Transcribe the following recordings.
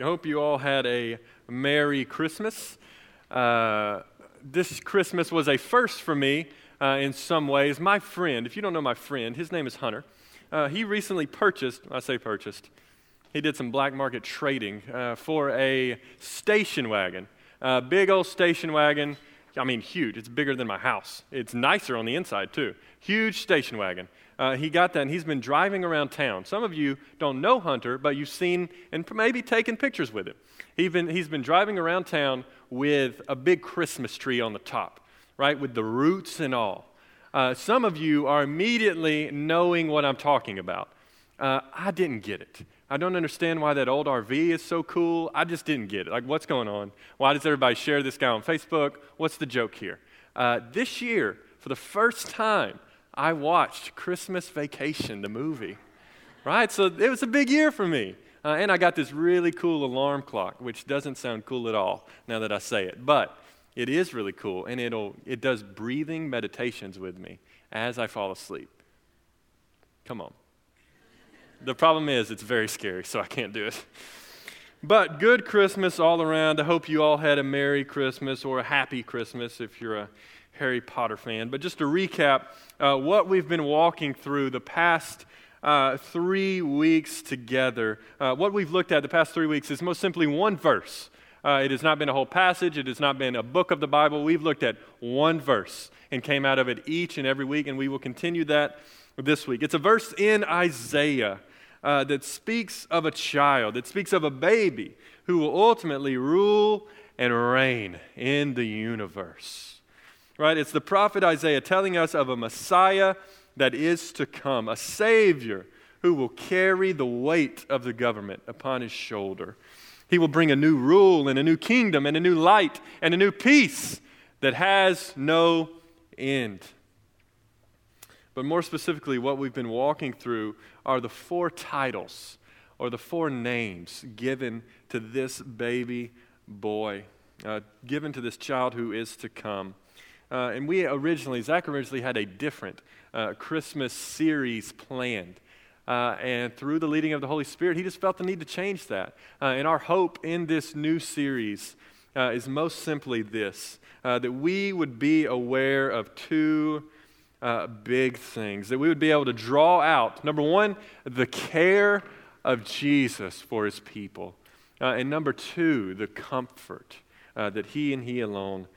I hope you all had a Merry Christmas. Uh, this Christmas was a first for me uh, in some ways. My friend, if you don't know my friend, his name is Hunter. Uh, he recently purchased, I say purchased, he did some black market trading uh, for a station wagon. A big old station wagon. I mean, huge. It's bigger than my house. It's nicer on the inside, too. Huge station wagon. Uh, he got that and he's been driving around town. Some of you don't know Hunter, but you've seen and maybe taken pictures with him. He's been, he's been driving around town with a big Christmas tree on the top, right, with the roots and all. Uh, some of you are immediately knowing what I'm talking about. Uh, I didn't get it. I don't understand why that old RV is so cool. I just didn't get it. Like, what's going on? Why does everybody share this guy on Facebook? What's the joke here? Uh, this year, for the first time, I watched Christmas Vacation, the movie. Right? So it was a big year for me. Uh, and I got this really cool alarm clock, which doesn't sound cool at all now that I say it. But it is really cool, and it'll, it does breathing meditations with me as I fall asleep. Come on. The problem is, it's very scary, so I can't do it. But good Christmas all around. I hope you all had a Merry Christmas or a Happy Christmas if you're a Harry Potter fan. But just to recap, uh, what we've been walking through the past uh, three weeks together, uh, what we've looked at the past three weeks is most simply one verse. Uh, it has not been a whole passage, it has not been a book of the Bible. We've looked at one verse and came out of it each and every week, and we will continue that this week. It's a verse in Isaiah. Uh, that speaks of a child, that speaks of a baby who will ultimately rule and reign in the universe right? It's the prophet Isaiah telling us of a Messiah that is to come, a Savior who will carry the weight of the government upon his shoulder. He will bring a new rule and a new kingdom and a new light and a new peace that has no end. But more specifically, what we've been walking through are the four titles or the four names given to this baby boy, uh, given to this child who is to come. Uh, and we originally, Zach originally had a different uh, Christmas series planned. Uh, and through the leading of the Holy Spirit, he just felt the need to change that. Uh, and our hope in this new series uh, is most simply this uh, that we would be aware of two big things, that we would be able to draw out, number one, the care of Jesus for his people, and number two, the comfort that he and he alone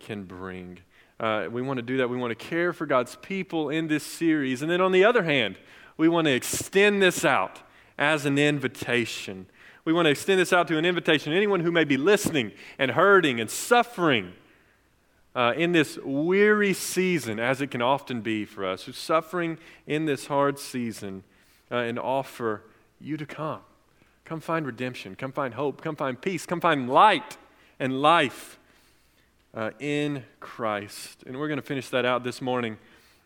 can bring. Uh, we want to do that. We want to care for God's people in this series. And then on the other hand, we want to extend this out as an invitation. We want to extend this out to an invitation anyone who may be listening and hurting and suffering uh, in this weary season, as it can often be for us, who's suffering in this hard season, uh, and offer you to come. Come find redemption. Come find hope. Come find peace. Come find light and life uh, in Christ. And we're going to finish that out this morning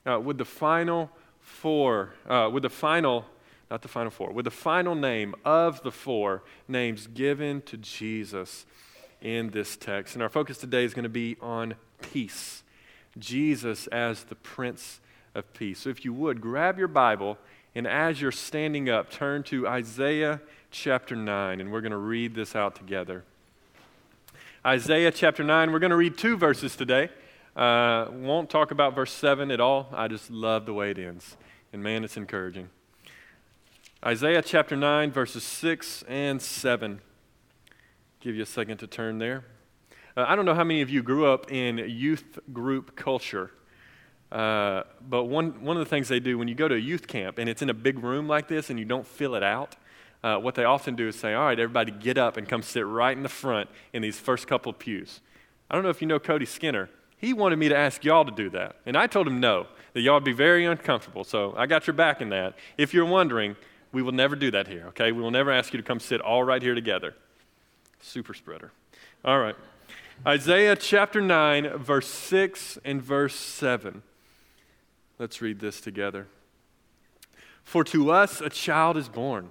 uh, with the final four, uh, with the final, not the final four, with the final name of the four names given to Jesus in this text. And our focus today is going to be on peace. Jesus as the Prince of Peace. So if you would, grab your Bible and as you're standing up, turn to Isaiah chapter 9, and we're going to read this out together. Isaiah chapter 9. We're going to read two verses today. Uh, won't talk about verse 7 at all. I just love the way it ends. And man, it's encouraging. Isaiah chapter 9, verses 6 and 7. Give you a second to turn there. Uh, I don't know how many of you grew up in youth group culture. Uh, but one, one of the things they do when you go to a youth camp and it's in a big room like this and you don't fill it out, uh, what they often do is say, All right, everybody get up and come sit right in the front in these first couple of pews. I don't know if you know Cody Skinner. He wanted me to ask y'all to do that. And I told him no, that y'all would be very uncomfortable. So I got your back in that. If you're wondering, we will never do that here, okay? We will never ask you to come sit all right here together. Super spreader. All right. Isaiah chapter 9, verse 6 and verse 7. Let's read this together. For to us a child is born.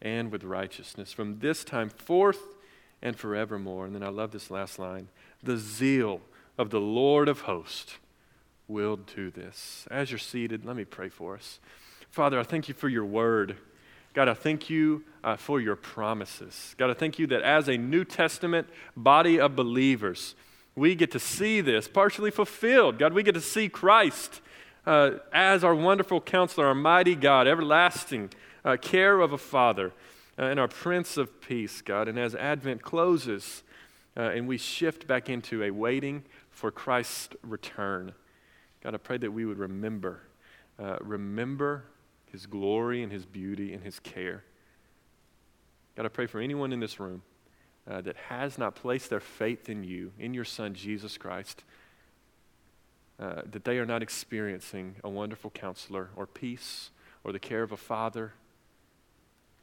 and with righteousness from this time forth and forevermore. And then I love this last line the zeal of the Lord of hosts will do this. As you're seated, let me pray for us. Father, I thank you for your word. God, I thank you uh, for your promises. God, I thank you that as a New Testament body of believers, we get to see this partially fulfilled. God, we get to see Christ uh, as our wonderful counselor, our mighty God, everlasting uh, care of a Father, uh, and our Prince of Peace, God. And as Advent closes uh, and we shift back into a waiting for Christ's return, God, I pray that we would remember, uh, remember his glory and his beauty and his care. God, I pray for anyone in this room uh, that has not placed their faith in you, in your Son, Jesus Christ, uh, that they are not experiencing a wonderful counselor or peace or the care of a father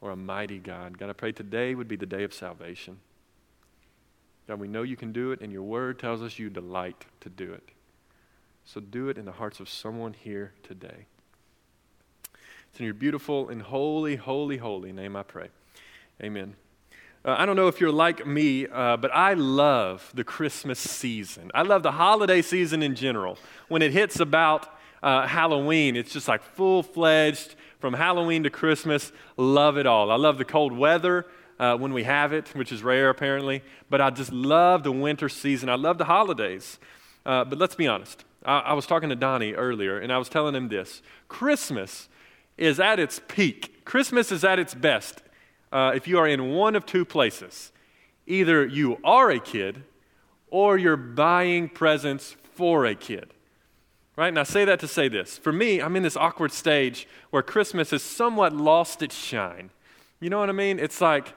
or a mighty God. God, I pray today would be the day of salvation. God, we know you can do it, and your word tells us you delight to do it. So do it in the hearts of someone here today. It's in your beautiful and holy, holy, holy name I pray. Amen. Uh, I don't know if you're like me, uh, but I love the Christmas season. I love the holiday season in general. When it hits about uh, Halloween, it's just like full fledged from Halloween to Christmas. Love it all. I love the cold weather. Uh, when we have it, which is rare apparently. But I just love the winter season. I love the holidays. Uh, but let's be honest. I, I, was talking to Donnie earlier, and I was telling him this Christmas is at its peak, Christmas is at its best uh, if you are in one of two places. Either you are a kid or you're buying presents for a kid. Right? And I say that to say this. For me, I'm in this awkward stage where Christmas has somewhat lost its shine. You know what I mean? It's like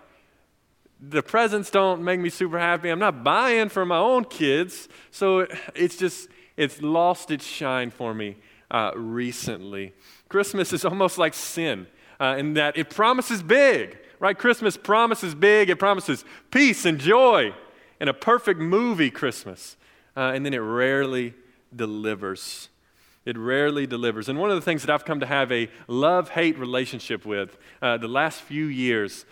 the presents don't make me super happy. I'm not buying for my own kids. So it's just, it's lost its shine for me uh, recently. Christmas is almost like sin uh, in that it promises big, right? Christmas promises big, it promises peace and joy and a perfect movie Christmas. Uh, and then it rarely delivers. It rarely delivers. And one of the things that I've come to have a love hate relationship with uh, the last few years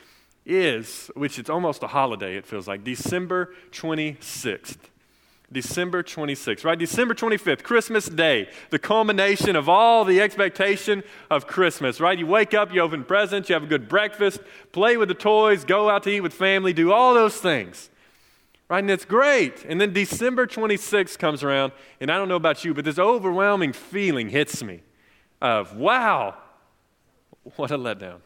is, which it's almost a holiday, it feels like, December 26th. December 26th, right? December 25th, Christmas Day, the culmination of all the expectation of Christmas, right? You wake up, you open presents, you have a good breakfast, play with the toys, go out to eat with family, do all those things, right? And it's great. And then December 26th comes around, and I don't know about you, but this overwhelming feeling hits me of, wow, what a letdown.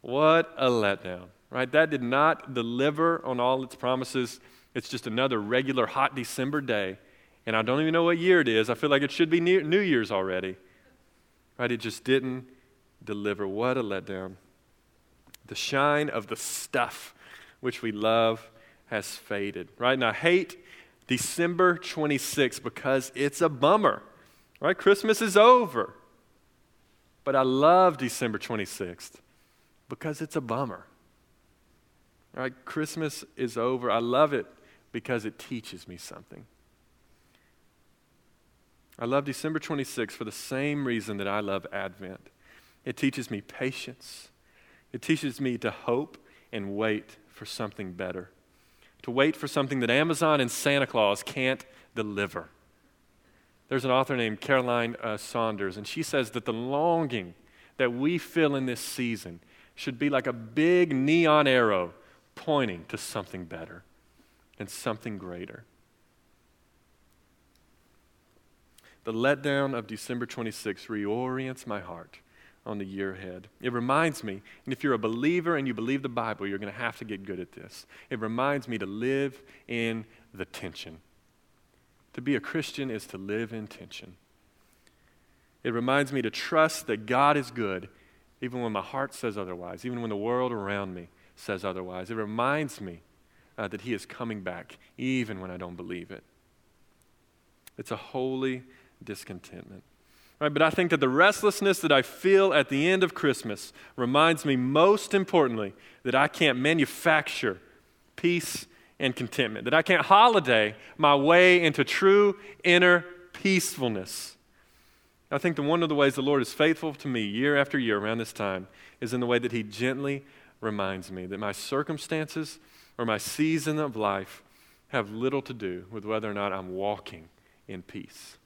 What a letdown, right? That did not deliver on all its promises it's just another regular hot December day, and I don't even know what year it is. I feel like it should be New Year's already. Right? It just didn't deliver. What a letdown. The shine of the stuff which we love has faded. Right? I hate December 26th because it's a bummer. Right? Christmas is over. But I love December 26th because it's a bummer. Right? Christmas is over. I love it because it teaches me something. I love December 26th for the same reason that I love Advent. It teaches me patience. It teaches me to hope and wait for something better, to wait for something that Amazon and Santa Claus can't deliver. There's an author named Caroline uh, Saunders, and she says that the longing that we feel in this season should be like a big neon arrow pointing to something better and something greater. The letdown of December 26 reorients my heart on the year ahead. It reminds me, and if you're a believer and you believe the Bible, you're going to have to get good at this. It reminds me to live in the tension. To be a Christian is to live in tension. It reminds me to trust that God is good, even when my heart says otherwise, even when the world around me says otherwise. It reminds me uh, that He is coming back, even when I don't believe it. It's a holy discontentment. Right, but I think that the restlessness that I feel at the end of Christmas reminds me most importantly that I can't manufacture peace and contentment, that I can't holiday my way into true inner peacefulness. I think that one of the ways the Lord is faithful to me year after year around this time is in the way that He gently reminds me that my circumstances or my season of life have little to do with whether or not I'm walking in peace.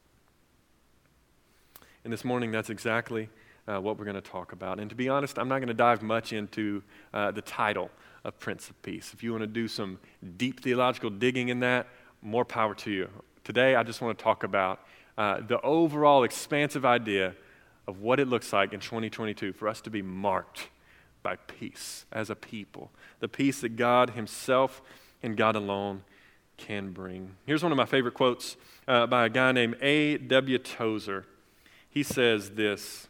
And this morning, that's exactly uh, what we're going to talk about. And to be honest, I'm not going to dive much into uh, the title of Prince of Peace. If you want to do some deep theological digging in that, more power to you. Today, I just want to talk about uh, the overall expansive idea of what it looks like in 2022 for us to be marked by peace as a people, the peace that God Himself and God alone can bring. Here's one of my favorite quotes uh, by a guy named A.W. Tozer. He says this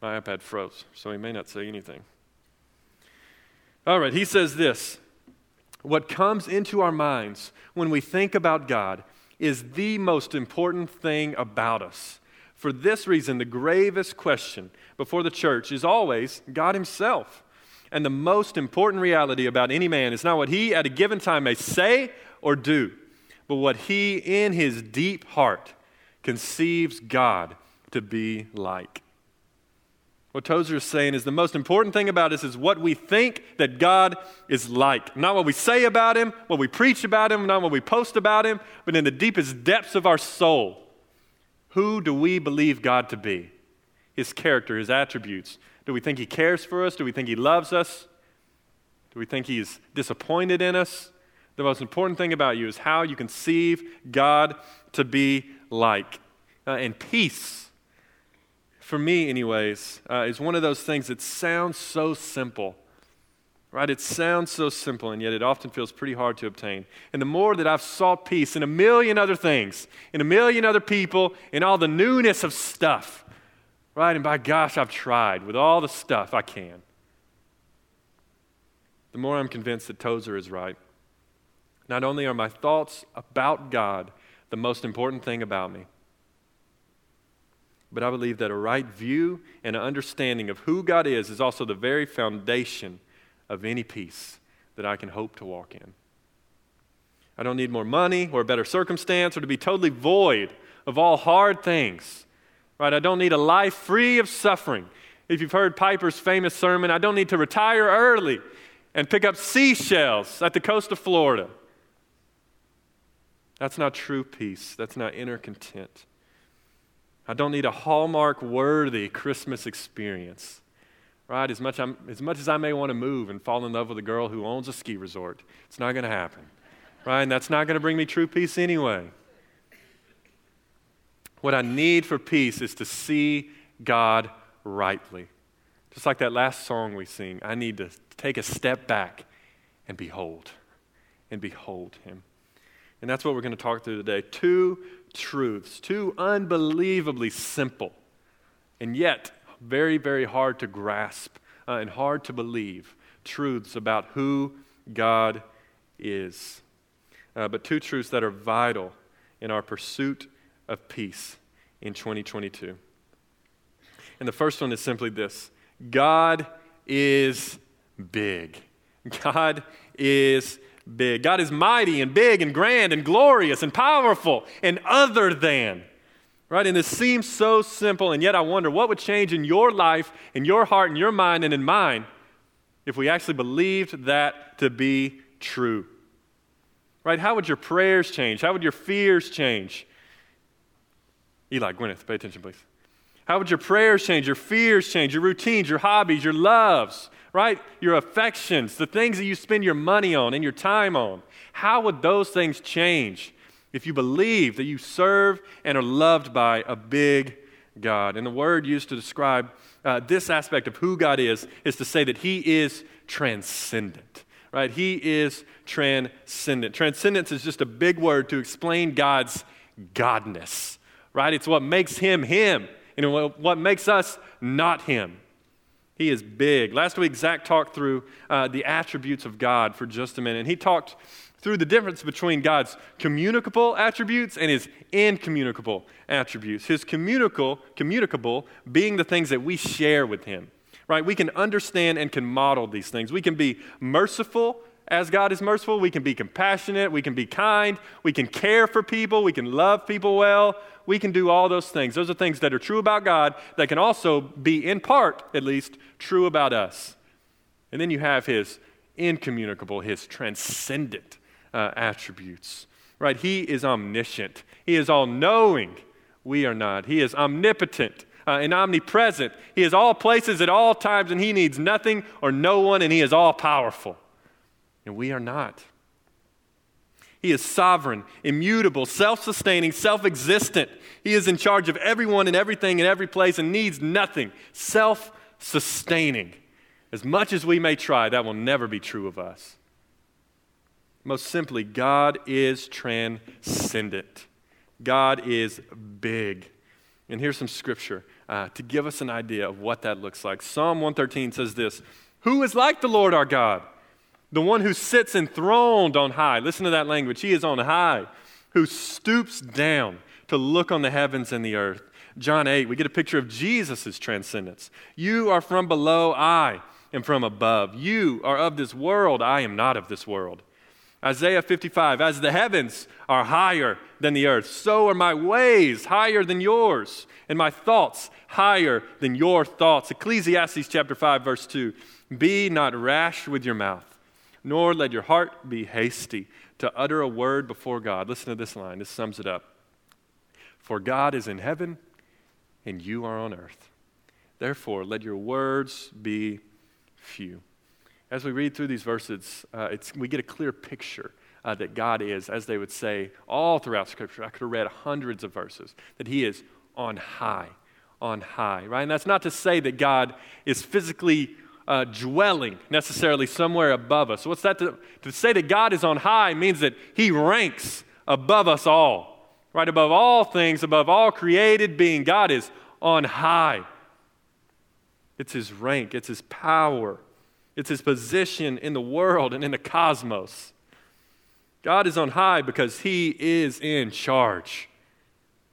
My iPad froze, so he may not say anything. All right, he says this What comes into our minds when we think about God is the most important thing about us. For this reason, the gravest question before the church is always God Himself. And the most important reality about any man is not what he at a given time may say or do, but what he in his deep heart conceives God to be like. What Tozer is saying is the most important thing about us is what we think that God is like. Not what we say about Him, what we preach about Him, not what we post about Him, but in the deepest depths of our soul. Who do we believe God to be? His character, His attributes. Do we think He cares for us? Do we think He loves us? Do we think He's disappointed in us? The most important thing about you is how you conceive God to be like. Uh, and peace for me, anyways, uh, is one of those things that sounds so simple. Right? It sounds so simple, and yet it often feels pretty hard to obtain. And the more that I've sought peace in a million other things, in a million other people, in all the newness of stuff, right? And by gosh, I've tried with all the stuff I can. The more I'm convinced that Tozer is right. Not only are my thoughts about God the most important thing about me, but I believe that a right view and an understanding of who God is is also the very foundation of any peace that I can hope to walk in. I don't need more money or a better circumstance or to be totally void of all hard things. Right? I don't need a life free of suffering. If you've heard Piper's famous sermon, I don't need to retire early and pick up seashells at the coast of Florida. That's not true peace. That's not inner content. I don't need a Hallmark worthy Christmas experience. Right? As much, as much as I may want to move and fall in love with a girl who owns a ski resort, it's not going to happen. Right? And that's not going to bring me true peace anyway. What I need for peace is to see God rightly. Just like that last song we sing, I need to take a step back and behold, and behold Him. And that's what we're going to talk through today. Two truths, two unbelievably simple, and yet very, very hard to grasp uh, and hard to believe truths about who God is. Uh, but two truths that are vital in our pursuit of peace in 2022. And the first one is simply this God is big. God is big. God is mighty and big and grand and glorious and powerful and other than. Right? And this seems so simple, and yet I wonder what would change in your life, in your heart, in your mind, and in mine if we actually believed that to be true. Right? How would your prayers change? How would your fears change? Eli, Gwyneth, pay attention, please. How would your prayers change, your fears change, your routines, your hobbies, your loves, right? Your affections, the things that you spend your money on and your time on. How would those things change if you believe that you serve and are loved by a big God? And the word used to describe uh, this aspect of who God is is to say that He is transcendent, right? He is transcendent. Transcendence is just a big word to explain God's godness, right? It's what makes Him Him, and what makes us not Him. He is big. Last week, Zach talked through uh, the attributes of God for just a minute. And he talked through the difference between God's communicable attributes and his incommunicable attributes. His communicable, communicable being the things that we share with him. right? We can understand and can model these things. We can be merciful as God is merciful. We can be compassionate. We can be kind. We can care for people. We can love people well. We can do all those things. Those are things that are true about God that can also be, in part at least, true about us. And then you have His incommunicable, His transcendent uh, attributes, right? He is omniscient, He is all knowing. We are not. He is omnipotent uh, and omnipresent. He is all places at all times, and He needs nothing or no one, and He is all powerful. And we are not. He is sovereign, immutable, self sustaining, self existent. He is in charge of everyone and everything in every place and needs nothing. Self sustaining. As much as we may try, that will never be true of us. Most simply, God is transcendent. God is big. And here's some scripture uh, to give us an idea of what that looks like. Psalm 113 says this Who is like the Lord our God? The one who sits enthroned on high. Listen to that language. He is on high, who stoops down to look on the heavens and the earth. John 8, we get a picture of Jesus' transcendence. You are from below, I am from above. You are of this world, I am not of this world. Isaiah 55, as the heavens are higher than the earth, so are my ways higher than yours, and my thoughts higher than your thoughts. Ecclesiastes chapter 5, verse 2 Be not rash with your mouth, nor let your heart be hasty to utter a word before God. Listen to this line, this sums it up. For God is in heaven, and you are on earth. Therefore, let your words be few as we read through these verses, uh, we get a clear picture uh, that God is, as they would say all throughout Scripture. I could have read hundreds of verses, that He is on high, on high, right? And that's not to say that God is physically uh, dwelling necessarily somewhere above us. What's that? To, to say that God is on high means that He ranks above us all, right? Above all things, above all created being. God is on high. It's His rank, it's His power. It's his position in the world and in the cosmos. God is on high because he is in charge.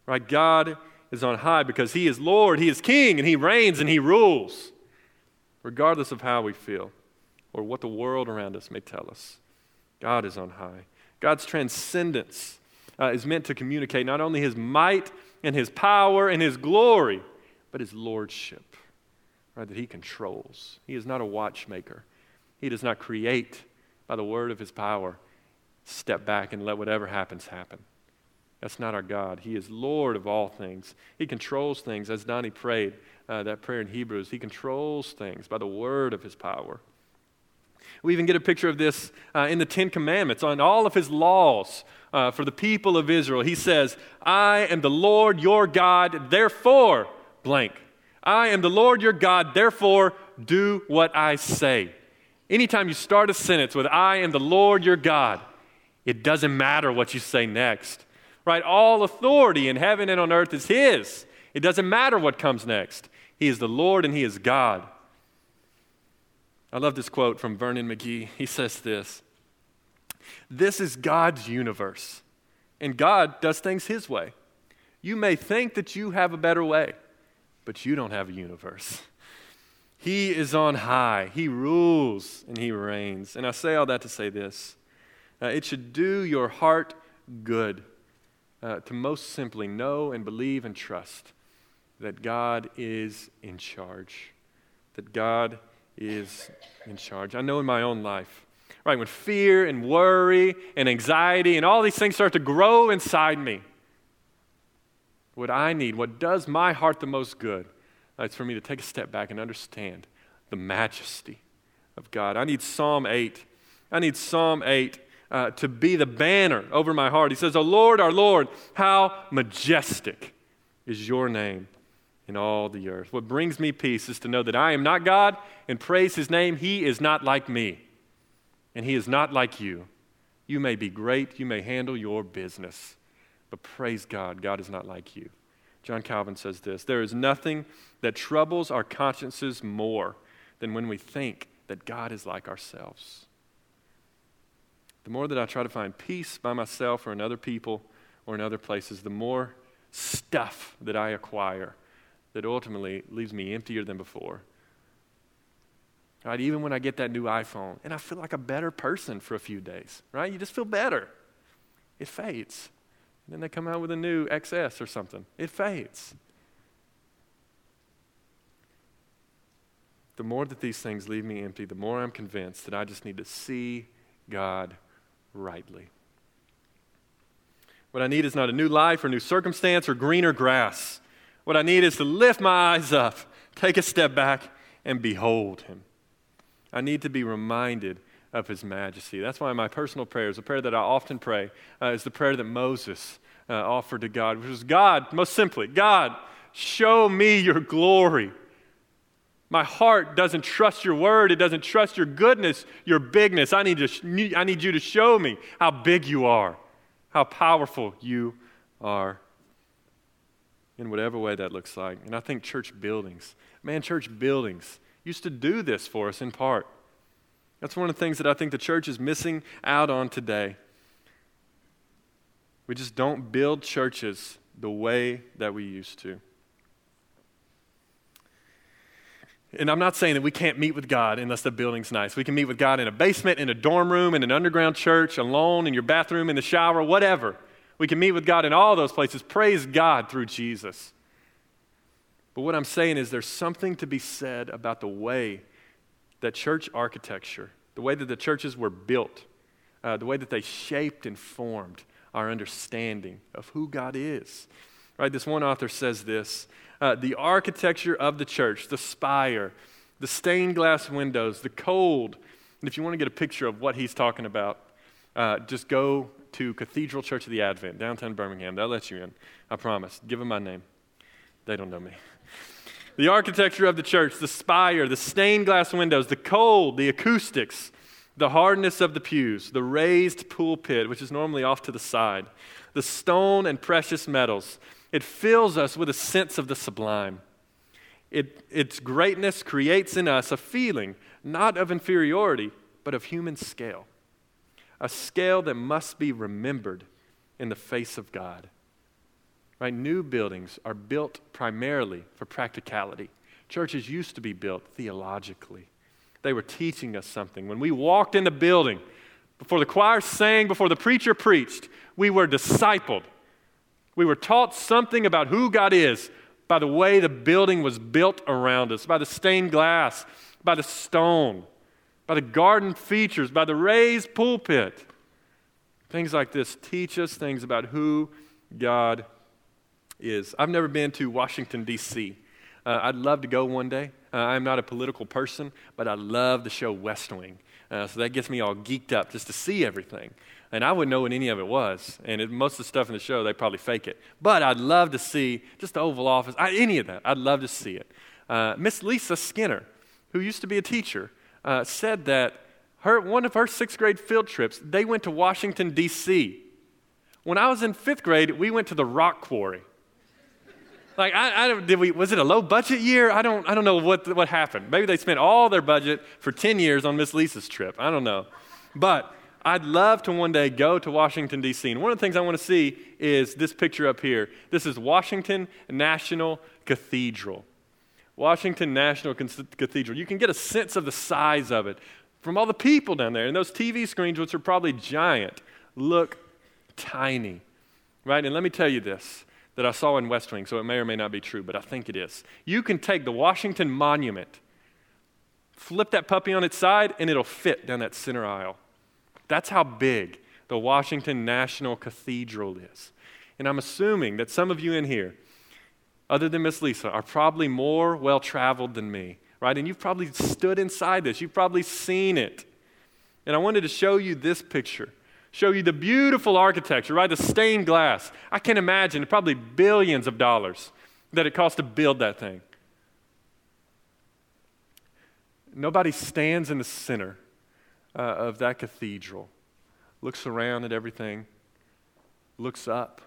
Right? God is on high because he is Lord, he is king, and he reigns and he rules, regardless of how we feel or what the world around us may tell us. God is on high. God's transcendence uh, is meant to communicate not only his might and his power and his glory, but his lordship right, that he controls. He is not a watchmaker. He does not create by the word of his power, step back and let whatever happens happen. That's not our God. He is Lord of all things. He controls things, as Donnie prayed uh, that prayer in Hebrews. He controls things by the word of his power. We even get a picture of this uh, in the Ten Commandments, on all of his laws uh, for the people of Israel. He says, I am the Lord your God, therefore, blank. I am the Lord your God, therefore do what I say. Anytime you start a sentence with, I am the Lord your God, it doesn't matter what you say next. Right? All authority in heaven and on earth is His. It doesn't matter what comes next. He is the Lord and He is God. I love this quote from Vernon McGee. He says this This is God's universe, and God does things His way. You may think that you have a better way but you don't have a universe. He is on high. He rules and he reigns. And I say all that to say this uh, it should do your heart good uh, to most simply know and believe and trust that God is in charge. That God is in charge. I know in my own life, right, when fear and worry and anxiety and all these things start to grow inside me, what I need, what does my heart the most good, uh, it's for me to take a step back and understand the majesty of God. I need Psalm 8. I need Psalm 8 uh, to be the banner over my heart. He says, O Lord, our Lord, how majestic is your name in all the earth. What brings me peace is to know that I am not God and praise his name. He is not like me, and he is not like you. You may be great, you may handle your business. But praise God, God is not like you. John Calvin says this There is nothing that troubles our consciences more than when we think that God is like ourselves. The more that I try to find peace by myself or in other people or in other places, the more stuff that I acquire that ultimately leaves me emptier than before. Right? Even when I get that new iPhone and I feel like a better person for a few days, right? You just feel better. It fades. And then they come out with a new XS or something. It fades. The more that these things leave me empty, the more I'm convinced that I just need to see God rightly. What I need is not a new life or new circumstance or greener grass. What I need is to lift my eyes up, take a step back, and behold Him. I need to be reminded of His majesty. That's why my personal prayer is a prayer that I often pray, uh, is the prayer that Moses uh, offered to God, which was God, most simply, God, show me your glory. My heart doesn't trust your word. It doesn't trust your goodness, your bigness. I need, to, I need you to show me how big you are, how powerful you are, in whatever way that looks like. And I think church buildings, man, church buildings used to do this for us in part. That's one of the things that I think the church is missing out on today. We just don't build churches the way that we used to. And I'm not saying that we can't meet with God unless the building's nice. We can meet with God in a basement, in a dorm room, in an underground church, alone, in your bathroom, in the shower, whatever. We can meet with God in all those places. Praise God through Jesus. But what I'm saying is there's something to be said about the way that church architecture, the way that the churches were built, uh, the way that they shaped and formed our understanding of who God is. Right? This one author says this uh, the architecture of the church, the spire, the stained glass windows, the cold. And if you want to get a picture of what he's talking about, uh, just go to Cathedral Church of the Advent, downtown Birmingham. They'll let you in. I promise. Give them my name. They don't know me. The architecture of the church, the spire, the stained glass windows, the cold, the acoustics, the hardness of the pews, the raised pulpit, which is normally off to the side, the stone and precious metals. It fills us with a sense of the sublime. It, its greatness creates in us a feeling not of inferiority, but of human scale, a scale that must be remembered in the face of God. Right? New buildings are built primarily for practicality. Churches used to be built theologically. They were teaching us something. When we walked in the building, before the choir sang, before the preacher preached, we were discipled. We were taught something about who God is by the way the building was built around us, by the stained glass, by the stone, by the garden features, by the raised pulpit. Things like this teach us things about who God is I've never been to Washington, D.C. Uh, I'd love to go one day. Uh, I'm not a political person, but I love the show West Wing. Uh, so that gets me all geeked up just to see everything. And I wouldn't know what any of it was. And it, most of the stuff in the show, they probably fake it. But I'd love to see just the Oval Office, I, any of that. I'd love to see it. Uh, Miss Lisa Skinner, who used to be a teacher, uh, said that her, one of her sixth grade field trips, they went to Washington, D.C. When I was in fifth grade, we went to the rock quarry. Like, I, I don't, did we, was it a low budget year? I don't, I don't know what, what happened. Maybe they spent all their budget for 10 years on Miss Lisa's trip. I don't know. But I'd love to one day go to Washington, D.C. And one of the things I want to see is this picture up here. This is Washington National Cathedral. Washington National Cathedral. You can get a sense of the size of it from all the people down there. And those TV screens, which are probably giant, look tiny. Right? And let me tell you this that I saw in West Wing, so it may or may not be true, but I think it is. You can take the Washington Monument, flip that puppy on its side, and it'll fit down that center aisle. That's how big the Washington National Cathedral is. And I'm assuming that some of you in here, other than Miss Lisa, are probably more well traveled than me, right? And you've probably stood inside this, you've probably seen it. And I wanted to show you this picture show you the beautiful architecture, right? The stained glass. I can imagine probably billions of dollars that it cost to build that thing. Nobody stands in the center uh, of that cathedral, looks around at everything, looks up.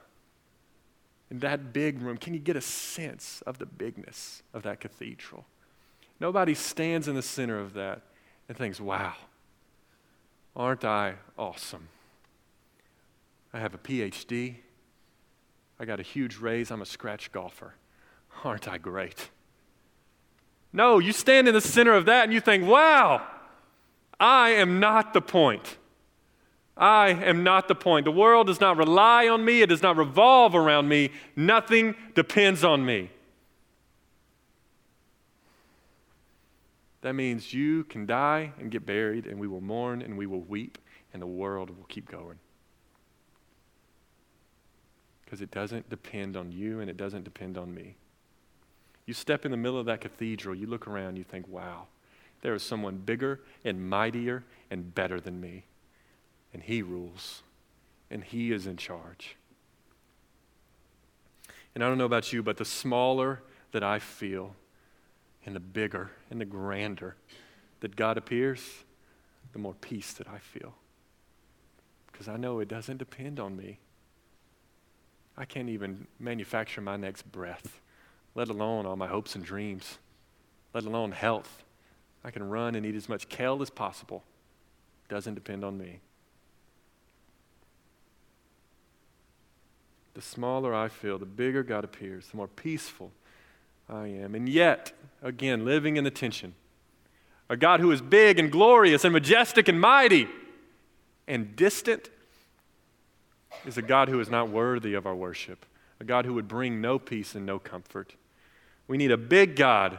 In that big room, can you get a sense of the bigness of that cathedral? Nobody stands in the center of that and thinks, wow, aren't I awesome? I have a PhD. I got a huge raise. I'm a scratch golfer. Aren't I great? No, you stand in the center of that and you think, wow, I am not the point. I am not the point. The world does not rely on me, it does not revolve around me. Nothing depends on me. That means you can die and get buried, and we will mourn and we will weep, and the world will keep going. Because it doesn't depend on you and it doesn't depend on me. You step in the middle of that cathedral, you look around, you think, wow, there is someone bigger and mightier and better than me. And he rules, and he is in charge. And I don't know about you, but the smaller that I feel, and the bigger and the grander that God appears, the more peace that I feel. Because I know it doesn't depend on me. I can't even manufacture my next breath, let alone all my hopes and dreams, let alone health. I can run and eat as much kale as possible. Doesn't depend on me. The smaller I feel, the bigger God appears, the more peaceful I am. And yet, again, living in the tension. A God who is big and glorious and majestic and mighty and distant is a God who is not worthy of our worship, a God who would bring no peace and no comfort. We need a big God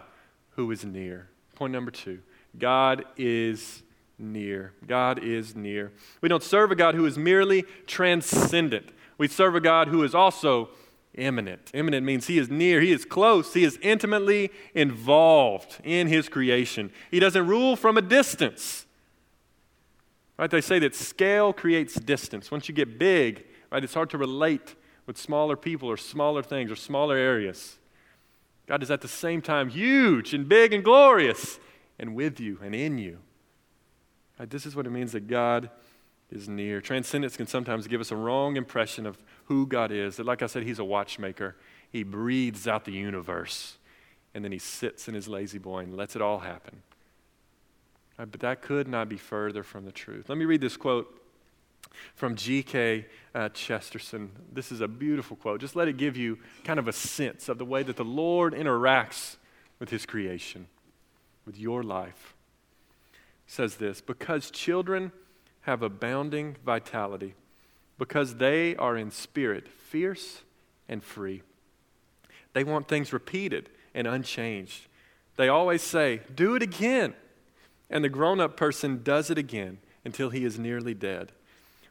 who is near. Point number two God is near. God is near. We don't serve a God who is merely transcendent, we serve a God who is also immanent. Immanent means he is near, he is close, he is intimately involved in his creation. He doesn't rule from a distance. Right? They say that scale creates distance. Once you get big, right, it's hard to relate with smaller people or smaller things or smaller areas. God is at the same time huge and big and glorious and with you and in you. Right? This is what it means that God is near. Transcendence can sometimes give us a wrong impression of who God is. That, like I said, He's a watchmaker. He breathes out the universe, and then He sits in His La-Z-Boy and lets it all happen. Right, but that could not be further from the truth. Let me read this quote from G.K. Uh, Chesterton. This is a beautiful quote. Just let it give you kind of a sense of the way that the Lord interacts with His creation, with your life. Says this Because children have abounding vitality because they are in spirit fierce and free. They want things repeated and unchanged. They always say, Do it again. And the grown up person does it again until he is nearly dead.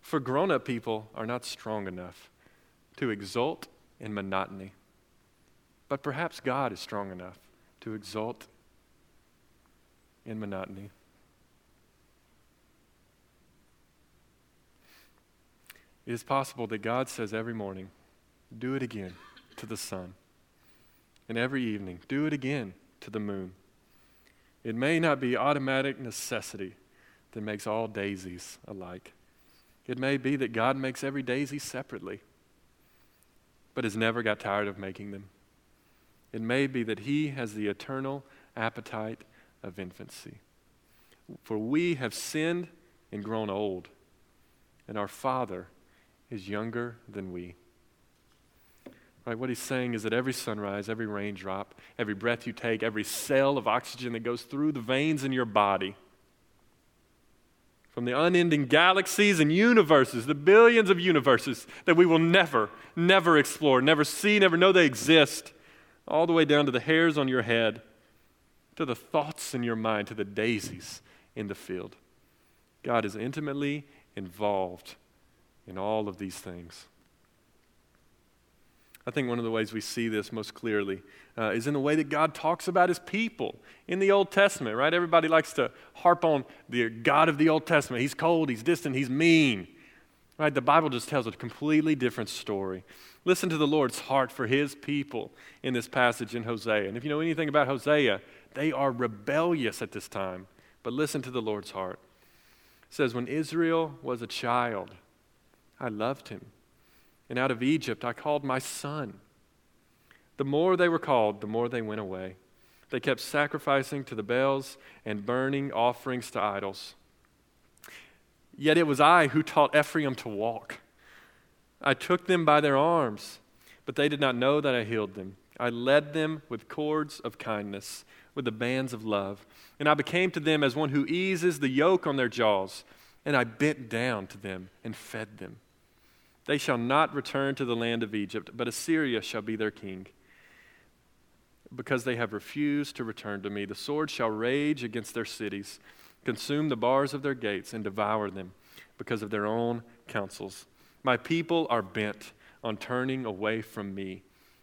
For grown up people are not strong enough to exult in monotony. But perhaps God is strong enough to exult in monotony. It is possible that God says every morning, do it again to the sun. And every evening, do it again to the moon. It may not be automatic necessity that makes all daisies alike. It may be that God makes every daisy separately, but has never got tired of making them. It may be that He has the eternal appetite of infancy. For we have sinned and grown old, and our Father is younger than we. Right, what he's saying is that every sunrise, every raindrop, every breath you take, every cell of oxygen that goes through the veins in your body, from the unending galaxies and universes, the billions of universes that we will never, never explore, never see, never know they exist, all the way down to the hairs on your head, to the thoughts in your mind, to the daisies in the field. God is intimately involved in all of these things. I think one of the ways we see this most clearly uh, is in the way that God talks about his people in the Old Testament, right? Everybody likes to harp on the God of the Old Testament. He's cold, he's distant, he's mean. Right? The Bible just tells a completely different story. Listen to the Lord's heart for his people in this passage in Hosea. And if you know anything about Hosea, they are rebellious at this time. But listen to the Lord's heart. It says, When Israel was a child, I loved him. And out of Egypt I called my son. The more they were called, the more they went away. They kept sacrificing to the Baals and burning offerings to idols. Yet it was I who taught Ephraim to walk. I took them by their arms, but they did not know that I healed them. I led them with cords of kindness. with the bands of love. And I became to them as one who eases the yoke on their jaws, and I bent down to them and fed them. They shall not return to the land of Egypt, but Assyria shall be their king. Because they have refused to return to me, the sword shall rage against their cities, consume the bars of their gates, and devour them because of their own counsels. My people are bent on turning away from me.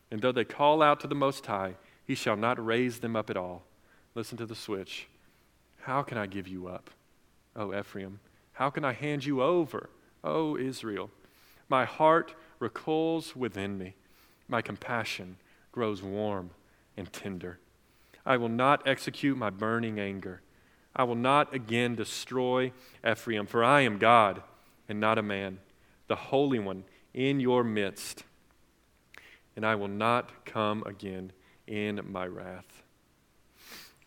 And though they call out to the Most High, he shall not raise them up at all. Listen to the switch. How can I give you up, O Ephraim? How can I hand you over, O Israel? My heart recoils within me. My compassion grows warm and tender. I will not execute my burning anger. I will not again destroy Ephraim, for I am God and not a man, the Holy One in your midst. And I will not come again in my wrath.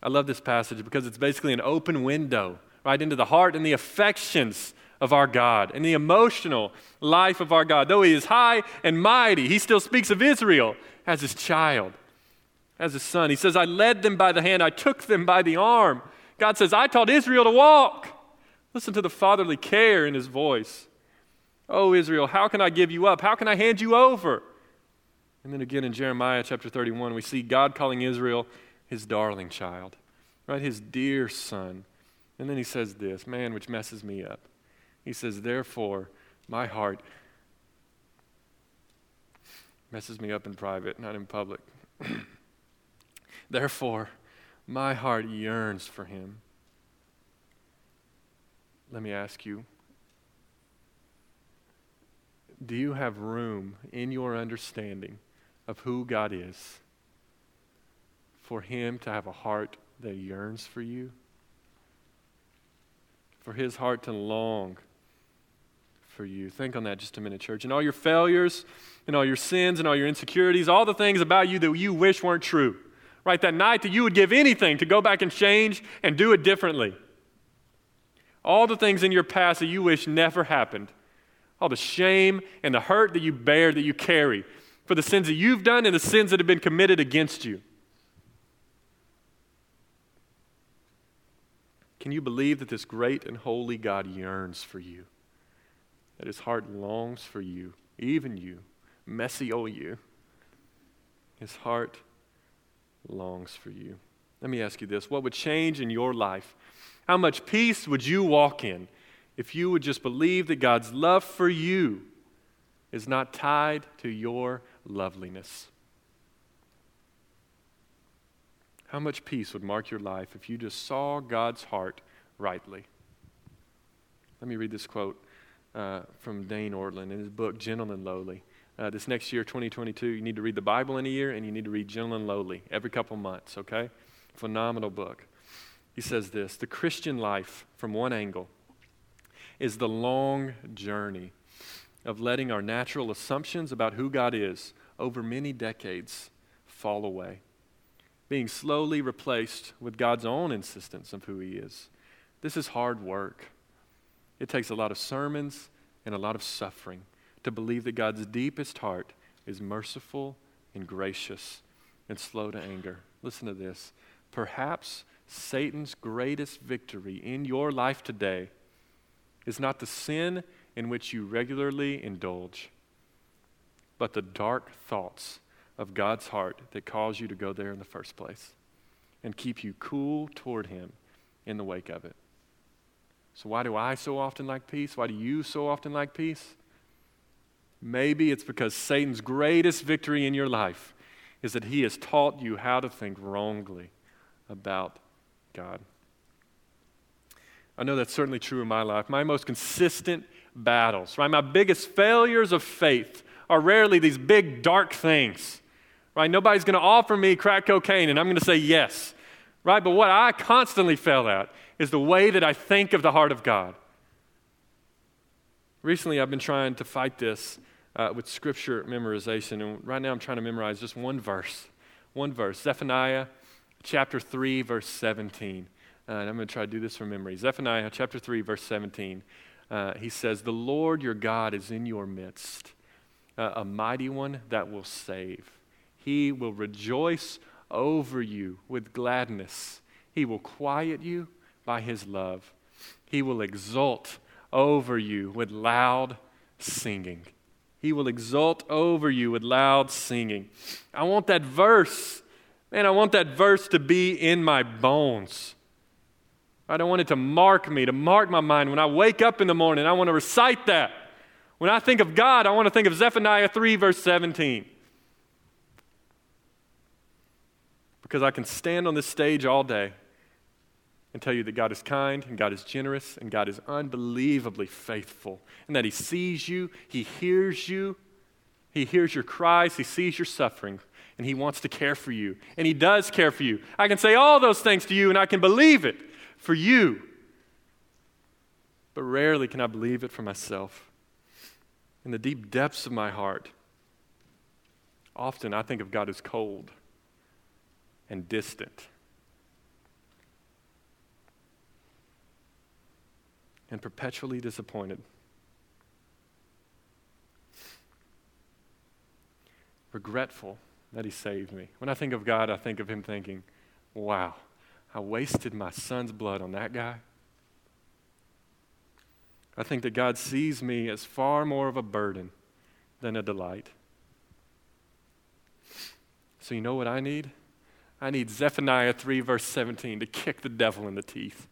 I love this passage because it's basically an open window right into the heart and the affections of our God and the emotional life of our God. Though he is high and mighty, he still speaks of Israel as his child, as his son. He says, I led them by the hand, I took them by the arm. God says, I taught Israel to walk. Listen to the fatherly care in his voice. Oh, Israel, how can I give you up? How can I hand you over? And then again in Jeremiah chapter 31, we see God calling Israel his darling child, right? His dear son. And then he says this, man, which messes me up. He says, Therefore, my heart messes me up in private, not in public. Therefore, my heart yearns for him. Let me ask you do you have room in your understanding of who God is for him to have a heart that yearns for you? For his heart to long for you. Think on that just a minute, church. And all your failures, and all your sins, and all your insecurities, all the things about you that you wish weren't true. Right? That night that you would give anything to go back and change and do it differently. All the things in your past that you wish never happened. All the shame and the hurt that you bear, that you carry for the sins that you've done and the sins that have been committed against you. Can you believe that this great and holy God yearns for you? That his heart longs for you, even you, messy old you. His heart longs for you. Let me ask you this what would change in your life? How much peace would you walk in if you would just believe that God's love for you is not tied to your loveliness? How much peace would mark your life if you just saw God's heart rightly? Let me read this quote uh, from Dane Ortlund in his book, Gentle and Lowly. Uh, this next year, 2022, you need to read the Bible in a year and you need to read Gentle and Lowly every couple months, okay? Phenomenal book. He says this The Christian life, from one angle, is the long journey of letting our natural assumptions about who God is over many decades fall away, being slowly replaced with God's own insistence of who He is. This is hard work. It takes a lot of sermons and a lot of suffering to believe that God's deepest heart is merciful and gracious and slow to anger. Listen to this. Perhaps Satan's greatest victory in your life today is not the sin in which you regularly indulge, but the dark thoughts of God's heart that cause you to go there in the first place and keep you cool toward Him in the wake of it. So, why do I so often like peace? Why do you so often like peace? Maybe it's because Satan's greatest victory in your life is that he has taught you how to think wrongly about God. I know that's certainly true in my life. My most consistent battles, right? My biggest failures of faith are rarely these big, dark things, right? Nobody's going to offer me crack cocaine and I'm going to say yes, right? But what I constantly fail at is the way that I think of the heart of God. Recently, I've been trying to fight this uh, with scripture memorization, and right now I'm trying to memorize just one verse. One verse Zephaniah chapter 3, verse 17. Uh, and I'm going to try to do this from memory. Zephaniah chapter 3, verse 17. Uh, he says, The Lord your God is in your midst, uh, a mighty one that will save. He will rejoice over you with gladness. He will quiet you by his love. He will exult over you with loud singing. He will exult over you with loud singing. I want that verse. Man, I want that verse to be in my bones. I don't want it to mark me, to mark my mind. When I wake up in the morning, I want to recite that. When I think of God, I want to think of Zephaniah 3, verse 17. Because I can stand on this stage all day and tell you that God is kind and God is generous and God is unbelievably faithful and that He sees you, He hears you, He hears your cries, He sees your suffering, and He wants to care for you. And He does care for you. I can say all those things to you and I can believe it for you. But rarely can I believe it for myself. In the deep depths of my heart, often I think of God as cold and distant. And perpetually disappointed. Regretful that He saved me. When I think of God, I think of Him thinking, wow, I wasted my son's blood on that guy. I think that God sees me as far more of a burden than a delight. So, you know what I need? I need Zephaniah 3, verse 17, to kick the devil in the teeth,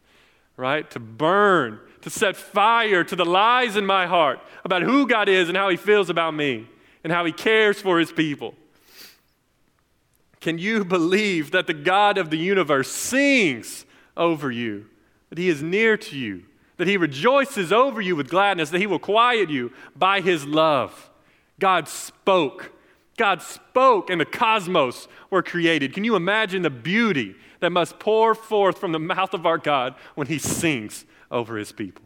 right? To burn, to set fire to the lies in my heart about who God is and how He feels about me and how He cares for His people. Can you believe that the God of the universe sings over you, that He is near to you, that He rejoices over you with gladness, that He will quiet you by His love? God spoke. God spoke, and the cosmos were created. Can you imagine the beauty that must pour forth from the mouth of our God when He sings over His people?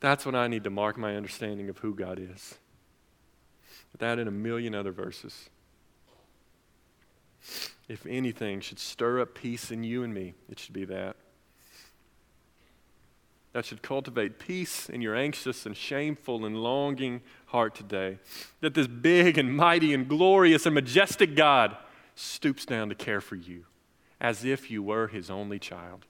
That's when I need to mark my understanding of who God is. That and a million other verses if anything should stir up peace in you and me, it should be that. That should cultivate peace in your anxious and shameful and longing heart today. That this big and mighty and glorious and majestic God stoops down to care for you as if you were his only child.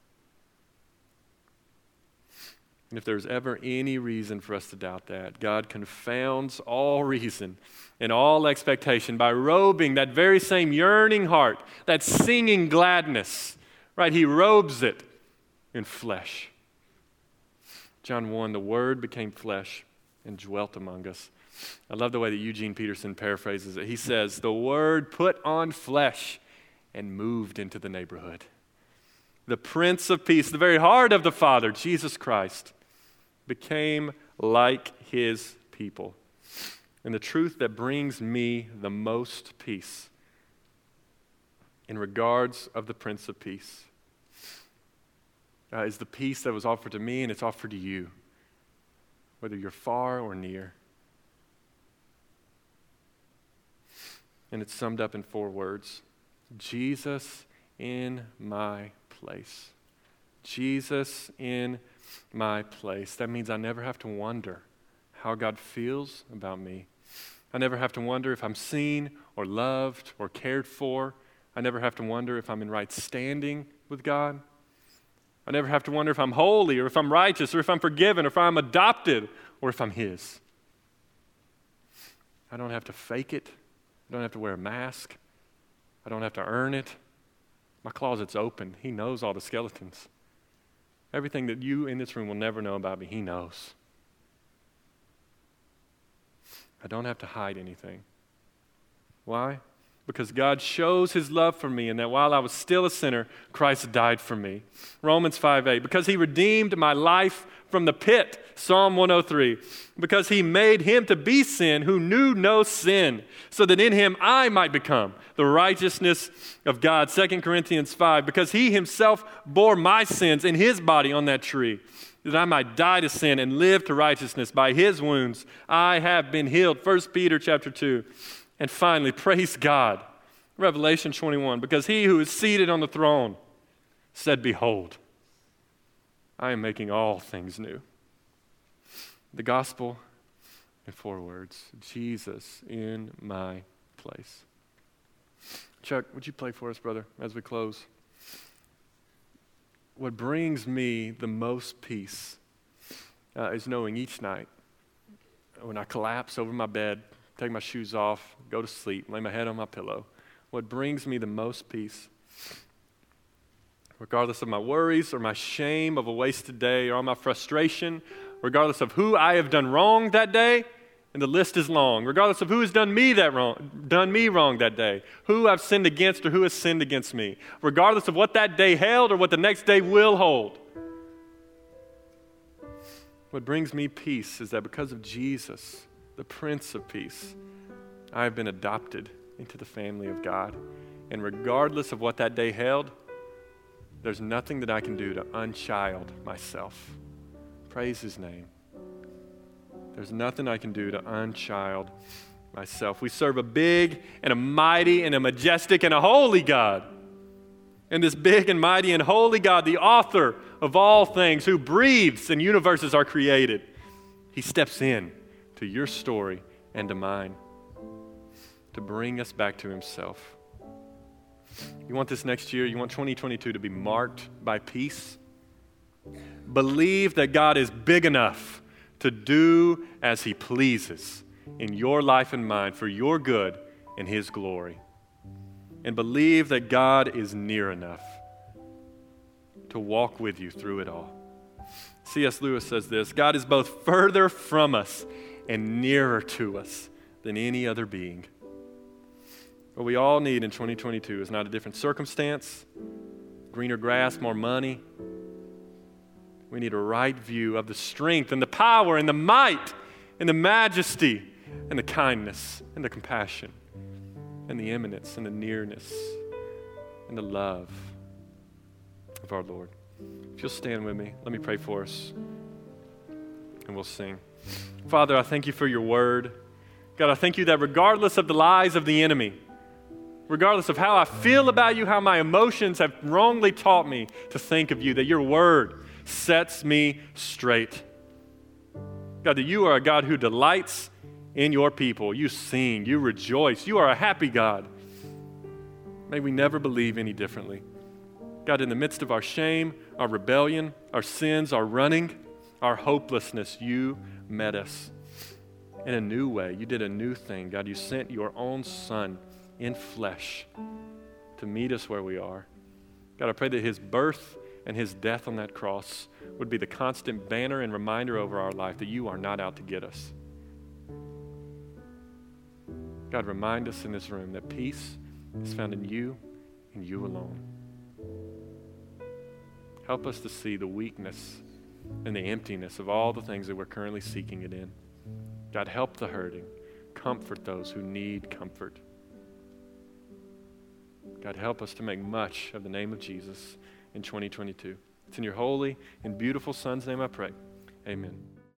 And if there's ever any reason for us to doubt that, God confounds all reason and all expectation by robing that very same yearning heart, that singing gladness, right? He robes it in flesh. John 1 the Word became flesh and dwelt among us. I love the way that Eugene Peterson paraphrases it. He says, The Word put on flesh and moved into the neighborhood. The Prince of Peace, the very heart of the Father, Jesus Christ became like his people. And the truth that brings me the most peace in regards of the Prince of Peace uh, is the peace that was offered to me and it's offered to you, whether you're far or near. And it's summed up in four words Jesus in my place. Jesus in my place. That means I never have to wonder how God feels about me. I never have to wonder if I'm seen or loved or cared for. I never have to wonder if I'm in right standing with God. I never have to wonder if I'm holy or if I'm righteous or if I'm forgiven or if I'm adopted or if I'm His. I don't have to fake it. I don't have to wear a mask. I don't have to earn it. My closet's open. He knows all the skeletons. Everything that you in this room will never know about me, He knows. I don't have to hide anything. Why? Because God shows his love for me and that while I was still a sinner, Christ died for me. Romans 5 8. Because he redeemed my life from the pit. Psalm 103. Because he made him to be sin who knew no sin, so that in him I might become the righteousness of God. 2 Corinthians 5. Because he himself bore my sins in his body on that tree, that I might die to sin and live to righteousness. By his wounds I have been healed. 1 Peter chapter 2. And finally, praise God. Revelation 21. Because he who is seated on the throne said, Behold, I am making all things new. The gospel in four words Jesus in my place. Chuck, would you play for us, brother, as we close? What brings me the most peace uh, is knowing each night when I collapse over my bed, take my shoes off, go to sleep, lay my head on my pillow, what brings me the most peace, regardless of my worries or my shame of a wasted day or all my frustration, regardless of who I have done wrong that day, and the list is long, regardless of who has done me that wrong, done me wrong that day, who I've sinned against or who has sinned against me, regardless of what that day held or what the next day will hold. What brings me peace is that because of Jesus, the Prince of Peace, I have been adopted into the family of God. And regardless of what that day held, there's nothing that I can do to unchild myself. Praise his name. There's nothing I can do to unchild myself. We serve a big and a mighty and a majestic and a holy God. And this big and mighty and holy God, the author of all things, who breathes and universes are created, he steps in to your story and to mine to bring us back to himself. You want this next year, you want 2022 to be marked by peace? Believe that God is big enough to do as He pleases in your life and mine for your good and His glory. And believe that God is near enough to walk with you through it all. C.S. Lewis says this God is both further from us and nearer to us than any other being. What we all need in 2022 is not a different circumstance, greener grass, more money, we need a right view of the strength and the power and the might and the majesty and the kindness and the compassion and the immanence and the nearness and the love of our Lord. If you'll stand with me, let me pray for us and we'll sing. Father, I thank you for your word. God, I thank you that regardless of the lies of the enemy, regardless of how I feel about you, how my emotions have wrongly taught me to think of you, that your word sets me straight. God, that you are a God who delights in your people. You sing, you rejoice, you are a happy God. May we never believe any differently. God, in the midst of our shame, our rebellion, our sins, our running, our hopelessness, you met us in a new way. You did a new thing. God, you sent your own Son in flesh to meet us where we are. God, I pray that his birth and his death on that cross would be the constant banner and reminder over our life that you are not out to get us. God, remind us in this room that peace is found in you and you alone. Help us to see the weakness and the emptiness of all the things that we're currently seeking it in. God, help the hurting. Comfort those who need comfort. God, help us to make much of the name of Jesus in 2022. It's in your holy and beautiful Son's name I pray. Amen.